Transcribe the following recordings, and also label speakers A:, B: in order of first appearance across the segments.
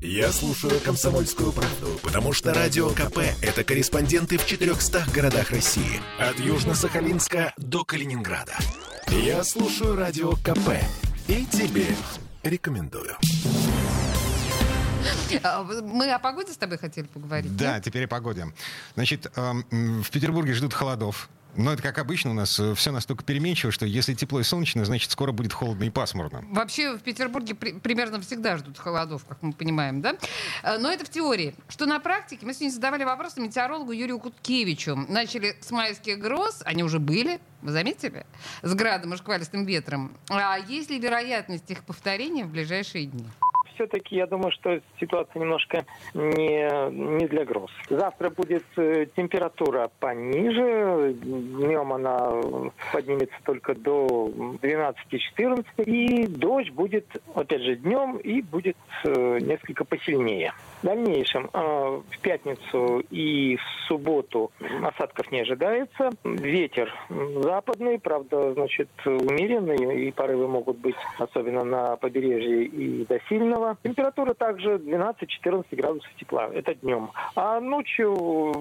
A: Я слушаю «Комсомольскую правду», потому что «Радио КП» — это корреспонденты в 400 городах России. От Южно-Сахалинска до Калининграда. Я слушаю «Радио КП» и тебе рекомендую.
B: А, Мы о погоде с тобой хотели поговорить?
C: Да,
B: нет?
C: теперь о погоде. Значит, эм, в Петербурге ждут холодов. Но это, как обычно, у нас все настолько переменчиво, что если тепло и солнечно, значит, скоро будет холодно и пасмурно.
B: Вообще в Петербурге при- примерно всегда ждут холодов, как мы понимаем, да? Э, Но это в теории. Что на практике? Мы сегодня задавали вопросы метеорологу Юрию Куткевичу. Начали с майских гроз, они уже были, вы заметили? С градом и шквалистым ветром. А есть ли вероятность их повторения в ближайшие дни?
D: Все-таки я думаю, что ситуация немножко не, не для гроз. Завтра будет э, температура пониже, днем она поднимется только до 12-14, и дождь будет, опять же, днем и будет э, несколько посильнее. В дальнейшем, э, в пятницу и в субботу осадков не ожидается. Ветер западный, правда, значит, умеренный, и порывы могут быть, особенно на побережье, и до сильного. Температура также 12-14 градусов тепла. Это днем. А ночью,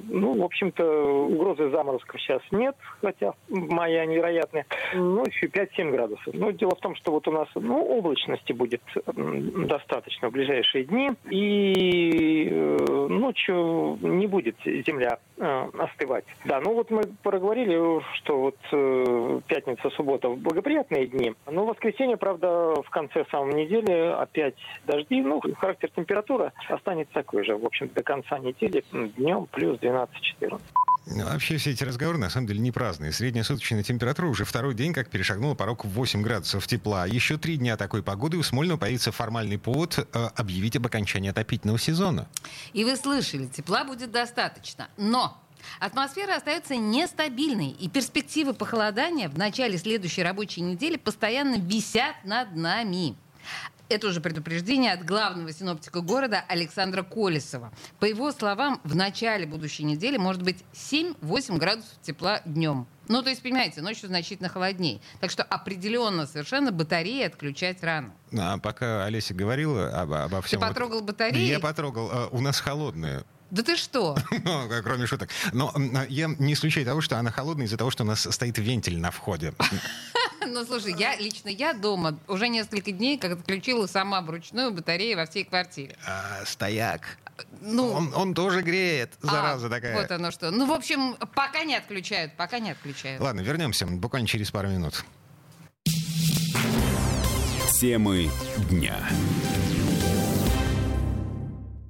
D: ну, в общем-то, угрозы заморозков сейчас нет, хотя мае они вероятны. Ночью 5-7 градусов. Но дело в том, что вот у нас ну, облачности будет достаточно в ближайшие дни. И э, ночью не будет земля э, остывать. Да, ну вот мы проговорили, что вот э, пятница, суббота благоприятные дни. Но воскресенье, правда, в конце самой недели опять дожди. Ну, характер температуры останется такой же. В общем, до конца недели днем плюс 12-14.
C: Ну, Вообще все эти разговоры на самом деле не праздные. Средняя суточная температура уже второй день как перешагнула порог в 8 градусов тепла. Еще три дня такой погоды у Смольного появится формальный повод э, объявить об окончании отопительного сезона.
B: И вы слышали, тепла будет достаточно. Но атмосфера остается нестабильной, и перспективы похолодания в начале следующей рабочей недели постоянно висят над нами. Это уже предупреждение от главного синоптика города Александра Колесова. По его словам, в начале будущей недели может быть 7-8 градусов тепла днем. Ну, то есть, понимаете, ночью значительно холоднее. Так что определенно совершенно батареи отключать рано.
C: А пока Олеся говорила об- обо
B: Ты
C: всем... вот-
B: потрогал батареи?
C: Я потрогал. Э, У нас холодная.
B: Да ты что?
C: Ну, кроме шуток. Но м, я не исключаю того, что она холодная из-за того, что у нас стоит вентиль на входе.
B: Ну, слушай, я лично я дома уже несколько дней как отключила сама вручную батарею во всей квартире.
C: А, стояк.
B: Ну,
C: Он, он тоже греет,
B: а,
C: зараза такая.
B: Вот оно что. Ну, в общем, пока не отключают, пока не отключают.
C: Ладно, вернемся буквально через пару минут.
A: Темы дня.